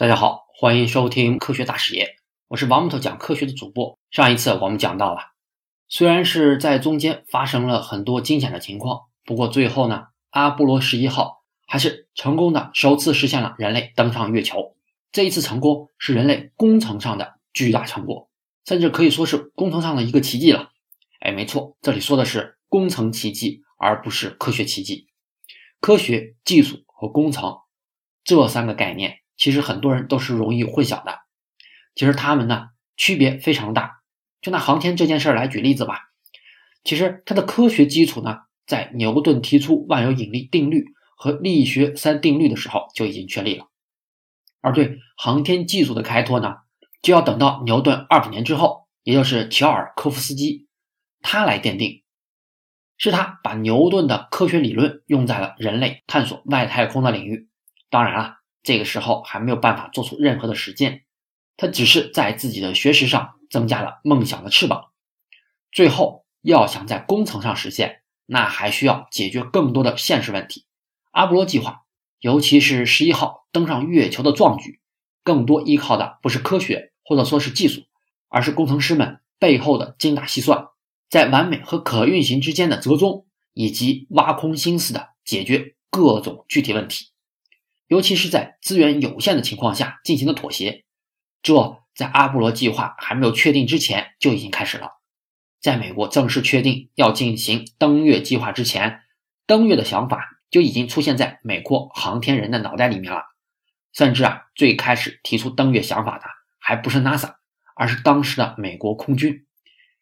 大家好，欢迎收听科学大视野，我是王木头讲科学的主播。上一次我们讲到了，虽然是在中间发生了很多惊险的情况，不过最后呢，阿波罗十一号还是成功的首次实现了人类登上月球。这一次成功是人类工程上的巨大成果，甚至可以说是工程上的一个奇迹了。哎，没错，这里说的是工程奇迹，而不是科学奇迹。科学技术和工程这三个概念。其实很多人都是容易混淆的，其实它们呢区别非常大。就拿航天这件事儿来举例子吧，其实它的科学基础呢，在牛顿提出万有引力定律和力学三定律的时候就已经确立了。而对航天技术的开拓呢，就要等到牛顿二百年之后，也就是乔尔科夫斯基，他来奠定，是他把牛顿的科学理论用在了人类探索外太空的领域。当然了。这个时候还没有办法做出任何的实践，他只是在自己的学识上增加了梦想的翅膀。最后要想在工程上实现，那还需要解决更多的现实问题。阿波罗计划，尤其是十一号登上月球的壮举，更多依靠的不是科学或者说是技术，而是工程师们背后的精打细算，在完美和可运行之间的折中，以及挖空心思的解决各种具体问题。尤其是在资源有限的情况下进行的妥协，这在阿波罗计划还没有确定之前就已经开始了。在美国正式确定要进行登月计划之前，登月的想法就已经出现在美国航天人的脑袋里面了。甚至啊，最开始提出登月想法的还不是 NASA，而是当时的美国空军。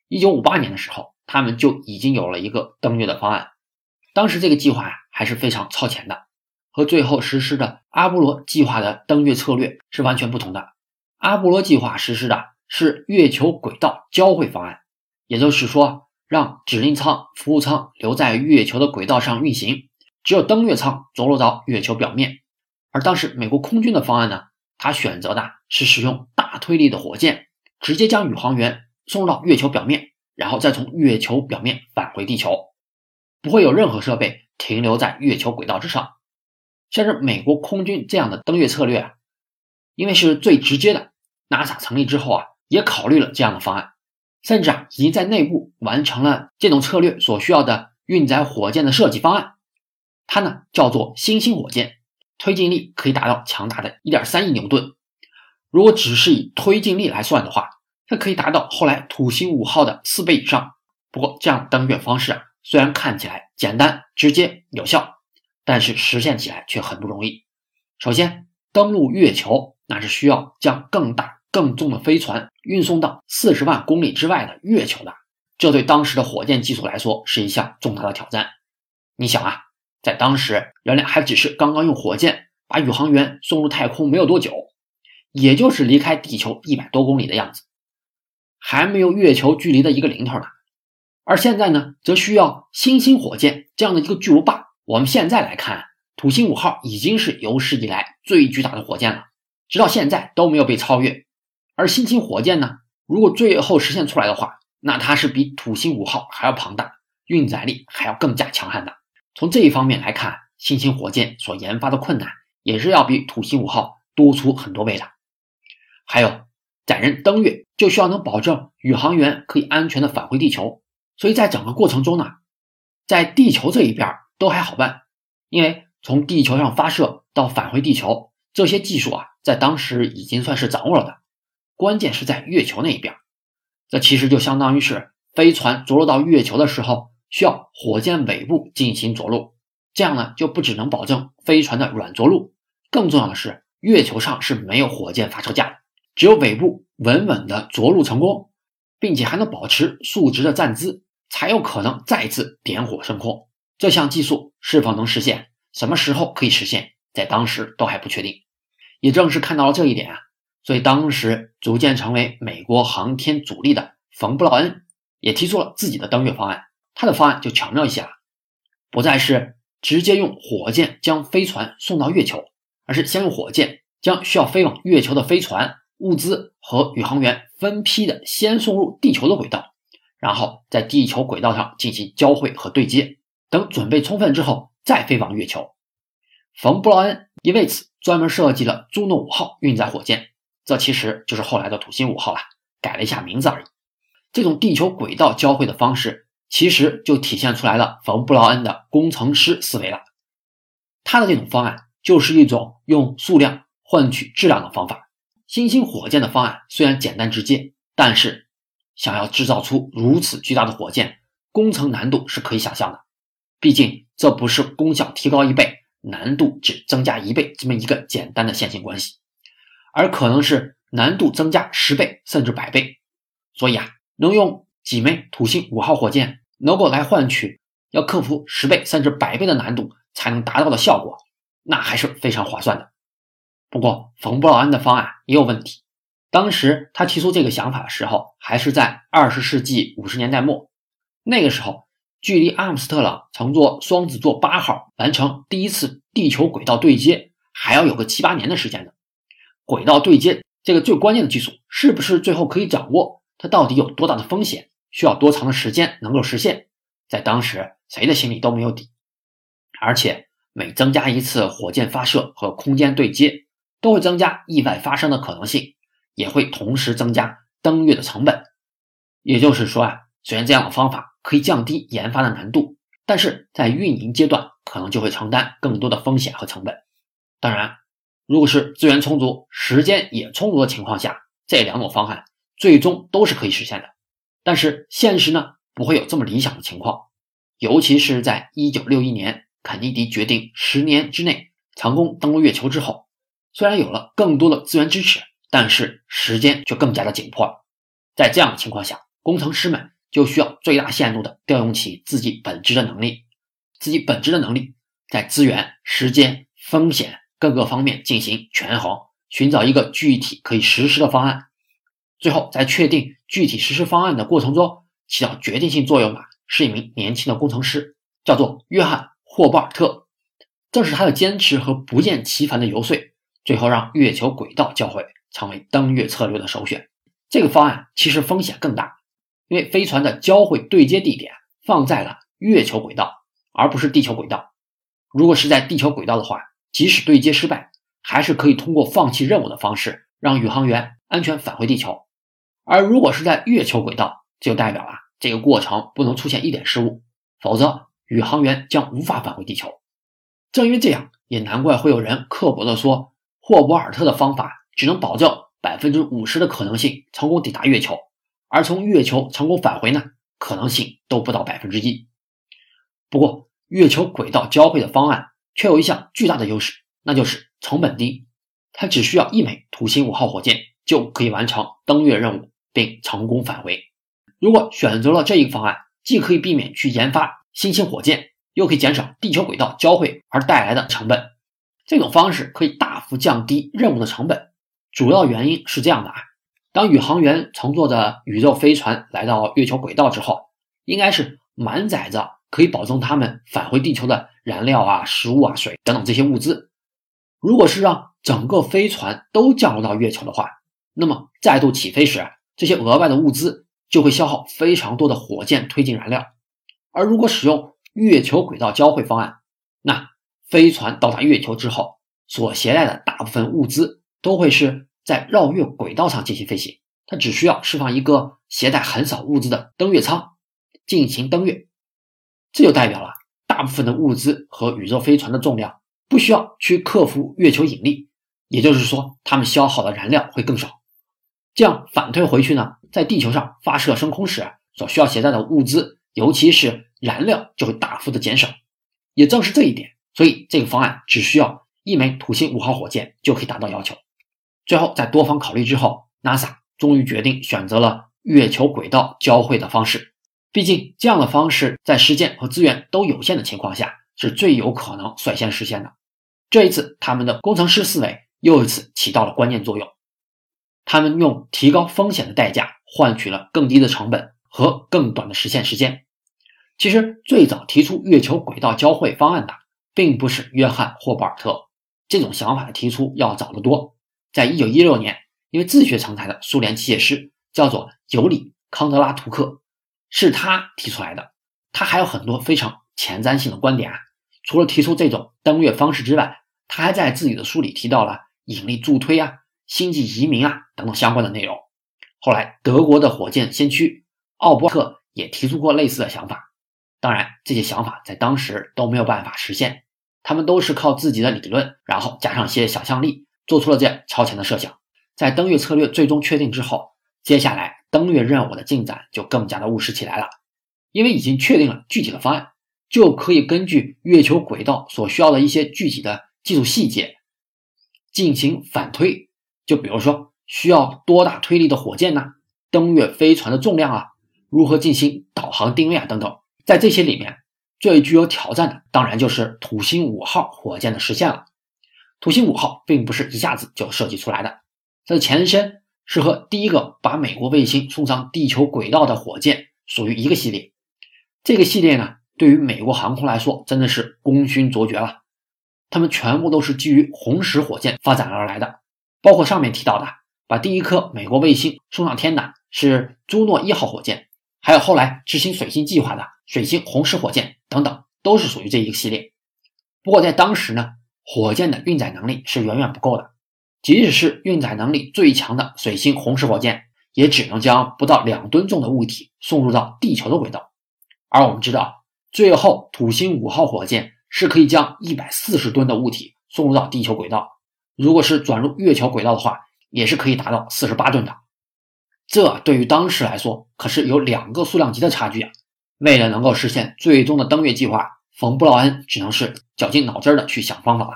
一九五八年的时候，他们就已经有了一个登月的方案。当时这个计划呀，还是非常超前的。和最后实施的阿波罗计划的登月策略是完全不同的。阿波罗计划实施的是月球轨道交会方案，也就是说，让指令舱、服务舱留在月球的轨道上运行，只有登月舱着陆到月球表面。而当时美国空军的方案呢，他选择的是使用大推力的火箭，直接将宇航员送到月球表面，然后再从月球表面返回地球，不会有任何设备停留在月球轨道之上。像是美国空军这样的登月策略啊，因为是最直接的，NASA 成立之后啊，也考虑了这样的方案，甚至啊，已经在内部完成了这种策略所需要的运载火箭的设计方案。它呢叫做新星火箭，推进力可以达到强大的1.3亿牛顿。如果只是以推进力来算的话，它可以达到后来土星五号的四倍以上。不过，这样登月方式啊，虽然看起来简单、直接、有效。但是实现起来却很不容易。首先，登陆月球那是需要将更大、更重的飞船运送到四十万公里之外的月球的，这对当时的火箭技术来说是一项重大的挑战。你想啊，在当时，人类还只是刚刚用火箭把宇航员送入太空没有多久，也就是离开地球一百多公里的样子，还没有月球距离的一个零头呢。而现在呢，则需要新星火箭这样的一个巨无霸。我们现在来看，土星五号已经是有史以来最巨大的火箭了，直到现在都没有被超越。而新星火箭呢，如果最后实现出来的话，那它是比土星五号还要庞大，运载力还要更加强悍的。从这一方面来看，新星火箭所研发的困难也是要比土星五号多出很多倍的。还有，载人登月就需要能保证宇航员可以安全的返回地球，所以在整个过程中呢，在地球这一边。都还好办，因为从地球上发射到返回地球，这些技术啊，在当时已经算是掌握了的。关键是在月球那一边，这其实就相当于是飞船着陆到月球的时候，需要火箭尾部进行着陆。这样呢，就不只能保证飞船的软着陆，更重要的是，月球上是没有火箭发射架的，只有尾部稳稳的着陆成功，并且还能保持竖直的站姿，才有可能再次点火升空。这项技术是否能实现？什么时候可以实现？在当时都还不确定。也正是看到了这一点啊，所以当时逐渐成为美国航天主力的冯布劳恩也提出了自己的登月方案。他的方案就巧妙一些了，不再是直接用火箭将飞船送到月球，而是先用火箭将需要飞往月球的飞船、物资和宇航员分批的先送入地球的轨道，然后在地球轨道上进行交汇和对接。等准备充分之后，再飞往月球。冯布劳恩也为此专门设计了朱诺五号运载火箭，这其实就是后来的土星五号了，改了一下名字而已。这种地球轨道交汇的方式，其实就体现出来了冯布劳恩的工程师思维了。他的这种方案就是一种用数量换取质量的方法。新兴火箭的方案虽然简单直接，但是想要制造出如此巨大的火箭，工程难度是可以想象的。毕竟这不是功效提高一倍，难度只增加一倍这么一个简单的线性关系，而可能是难度增加十倍甚至百倍。所以啊。能用几枚土星五号火箭能够来换取要克服十倍甚至百倍的难度才能达到的效果，那还是非常划算的。不过，冯布劳恩的方案也有问题。当时他提出这个想法的时候，还是在二十世纪五十年代末。那个时候，距离阿姆斯特朗乘坐双子座八号完成第一次地球轨道对接，还要有个七八年的时间呢。轨道对接这个最关键的技术，是不是最后可以掌握？它到底有多大的风险？需要多长的时间能够实现？在当时，谁的心里都没有底。而且，每增加一次火箭发射和空间对接，都会增加意外发生的可能性，也会同时增加登月的成本。也就是说啊，虽然这样的方法可以降低研发的难度，但是在运营阶段可能就会承担更多的风险和成本。当然，如果是资源充足、时间也充足的情况下，这两种方案。最终都是可以实现的，但是现实呢不会有这么理想的情况，尤其是在一九六一年肯尼迪决定十年之内成功登陆月球之后，虽然有了更多的资源支持，但是时间却更加的紧迫。在这样的情况下，工程师们就需要最大限度的调用起自己本职的能力，自己本职的能力在资源、时间、风险各个方面进行权衡，寻找一个具体可以实施的方案。最后，在确定具体实施方案的过程中，起到决定性作用的是一名年轻的工程师，叫做约翰·霍布尔特。正是他的坚持和不厌其烦的游说，最后让月球轨道交汇成为登月策略的首选。这个方案其实风险更大，因为飞船的交会对接地点放在了月球轨道，而不是地球轨道。如果是在地球轨道的话，即使对接失败，还是可以通过放弃任务的方式让宇航员安全返回地球。而如果是在月球轨道，就代表了这个过程不能出现一点失误，否则宇航员将无法返回地球。正因为这样，也难怪会有人刻薄地说，霍伯尔特的方法只能保证百分之五十的可能性成功抵达月球，而从月球成功返回呢，可能性都不到百分之一。不过，月球轨道交汇的方案却有一项巨大的优势，那就是成本低，它只需要一枚土星五号火箭就可以完成登月任务。并成功返回。如果选择了这一个方案，既可以避免去研发新型火箭，又可以减少地球轨道交汇而带来的成本。这种方式可以大幅降低任务的成本。主要原因是这样的啊，当宇航员乘坐着宇宙飞船来到月球轨道之后，应该是满载着可以保证他们返回地球的燃料啊、食物啊、水等等这些物资。如果是让整个飞船都降落到月球的话，那么再度起飞时，这些额外的物资就会消耗非常多的火箭推进燃料，而如果使用月球轨道交汇方案，那飞船到达月球之后所携带的大部分物资都会是在绕月轨道上进行飞行，它只需要释放一个携带很少物资的登月舱进行登月，这就代表了大部分的物资和宇宙飞船的重量不需要去克服月球引力，也就是说，它们消耗的燃料会更少。这样反推回去呢，在地球上发射升空时所需要携带的物资，尤其是燃料，就会大幅的减少。也正是这一点，所以这个方案只需要一枚土星五号火箭就可以达到要求。最后，在多方考虑之后，NASA 终于决定选择了月球轨道交汇的方式。毕竟，这样的方式在时间和资源都有限的情况下，是最有可能率先实现的。这一次，他们的工程师思维又一次起到了关键作用。他们用提高风险的代价换取了更低的成本和更短的实现时间。其实，最早提出月球轨道交汇方案的，并不是约翰·霍布尔特。这种想法的提出要早得多。在一九一六年，一位自学成才的苏联机械师叫做尤里·康德拉图克，是他提出来的。他还有很多非常前瞻性的观点啊。除了提出这种登月方式之外，他还在自己的书里提到了引力助推啊、星际移民啊等等相关的内容。后来，德国的火箭先驱奥伯特也提出过类似的想法。当然，这些想法在当时都没有办法实现，他们都是靠自己的理论，然后加上些想象力，做出了这样超前的设想。在登月策略最终确定之后，接下来登月任务的进展就更加的务实起来了，因为已经确定了具体的方案，就可以根据月球轨道所需要的一些具体的技术细节进行反推。就比如说，需要多大推力的火箭呢？登月飞船的重量啊？如何进行导航定位啊？等等。在这些里面，最具有挑战的当然就是土星五号火箭的实现了。土星五号并不是一下子就设计出来的，它的前身是和第一个把美国卫星送上地球轨道的火箭属于一个系列。这个系列呢，对于美国航空来说真的是功勋卓绝了。它们全部都是基于红石火箭发展而来的，包括上面提到的把第一颗美国卫星送上天的是朱诺一号火箭，还有后来执行水星计划的。水星红石火箭等等都是属于这一个系列。不过在当时呢，火箭的运载能力是远远不够的，即使是运载能力最强的水星红石火箭，也只能将不到两吨重的物体送入到地球的轨道。而我们知道，最后土星五号火箭是可以将一百四十吨的物体送入到地球轨道，如果是转入月球轨道的话，也是可以达到四十八吨的。这对于当时来说可是有两个数量级的差距啊！为了能够实现最终的登月计划，冯布劳恩只能是绞尽脑汁的去想方法了。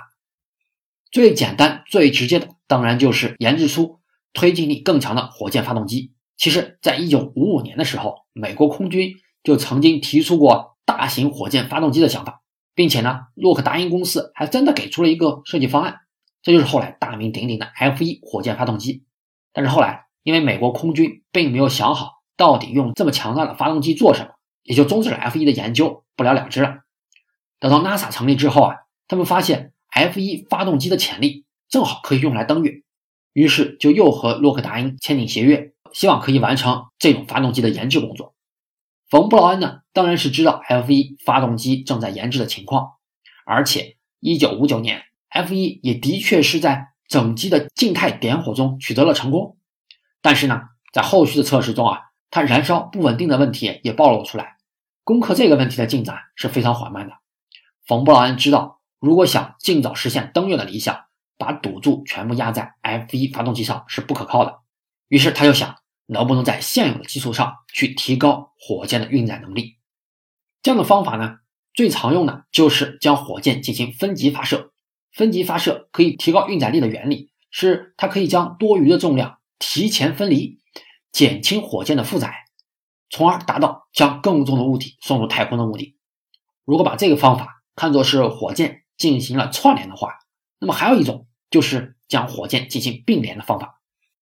最简单、最直接的，当然就是研制出推进力更强的火箭发动机。其实，在一九五五年的时候，美国空军就曾经提出过大型火箭发动机的想法，并且呢，洛克达因公司还真的给出了一个设计方案，这就是后来大名鼎鼎的 F 一火箭发动机。但是后来，因为美国空军并没有想好到底用这么强大的发动机做什么。也就终止了 F 一的研究，不了了之了。等到 NASA 成立之后啊，他们发现 F 一发动机的潜力正好可以用来登月，于是就又和洛克达因签订协约，希望可以完成这种发动机的研制工作。冯布劳恩呢，当然是知道 F 一发动机正在研制的情况，而且1959年 F 一也的确是在整机的静态点火中取得了成功，但是呢，在后续的测试中啊。它燃烧不稳定的问题也暴露出来，攻克这个问题的进展是非常缓慢的。冯布劳恩知道，如果想尽早实现登月的理想，把赌注全部压在 F 一发动机上是不可靠的。于是他就想，能不能在现有的基础上去提高火箭的运载能力？这样的方法呢，最常用的就是将火箭进行分级发射。分级发射可以提高运载力的原理是，它可以将多余的重量提前分离。减轻火箭的负载，从而达到将更重的物体送入太空的目的。如果把这个方法看作是火箭进行了串联的话，那么还有一种就是将火箭进行并联的方法，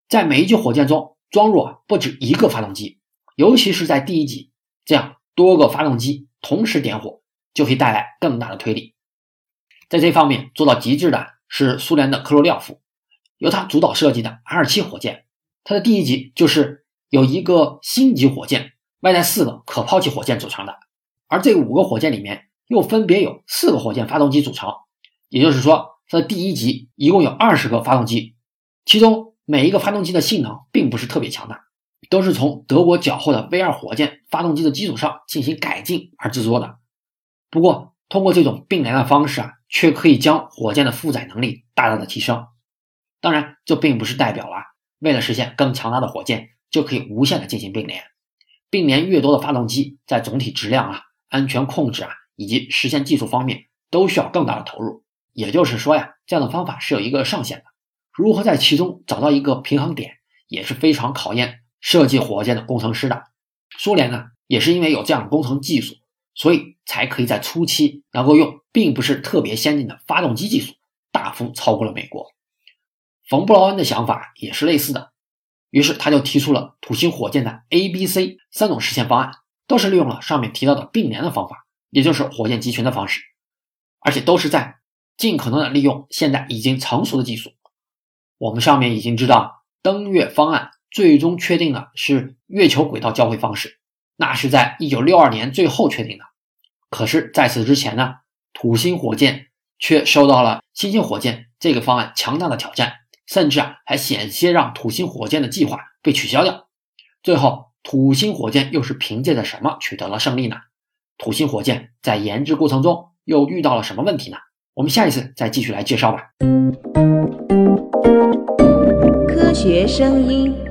在每一级火箭中装入不止一个发动机，尤其是在第一级，这样多个发动机同时点火就可以带来更大的推力。在这方面做到极致的是苏联的科罗廖夫，由他主导设计的 R 七火箭。它的第一级就是有一个星级火箭，外带四个可抛弃火箭组成的，而这五个火箭里面又分别有四个火箭发动机组成，也就是说，它的第一级一共有二十个发动机，其中每一个发动机的性能并不是特别强大，都是从德国缴获的 V 二火箭发动机的基础上进行改进而制作的。不过，通过这种并联的方式啊，却可以将火箭的负载能力大大的提升。当然，这并不是代表了。为了实现更强大的火箭，就可以无限的进行并联。并联越多的发动机，在总体质量啊、安全控制啊以及实现技术方面，都需要更大的投入。也就是说呀，这样的方法是有一个上限的。如何在其中找到一个平衡点，也是非常考验设计火箭的工程师的。苏联呢，也是因为有这样的工程技术，所以才可以在初期能够用并不是特别先进的发动机技术，大幅超过了美国。冯布劳恩的想法也是类似的，于是他就提出了土星火箭的 A、B、C 三种实现方案，都是利用了上面提到的并联的方法，也就是火箭集群的方式，而且都是在尽可能的利用现在已经成熟的技术。我们上面已经知道，登月方案最终确定的是月球轨道交会方式，那是在一九六二年最后确定的。可是，在此之前呢，土星火箭却受到了新型火箭这个方案强大的挑战，甚至啊还险些让土星火箭的计划被取消掉。最后，土星火箭又是凭借着什么取得了胜利呢？土星火箭在研制过程中又遇到了什么问题呢？我们下一次再继续来介绍吧。科学声音。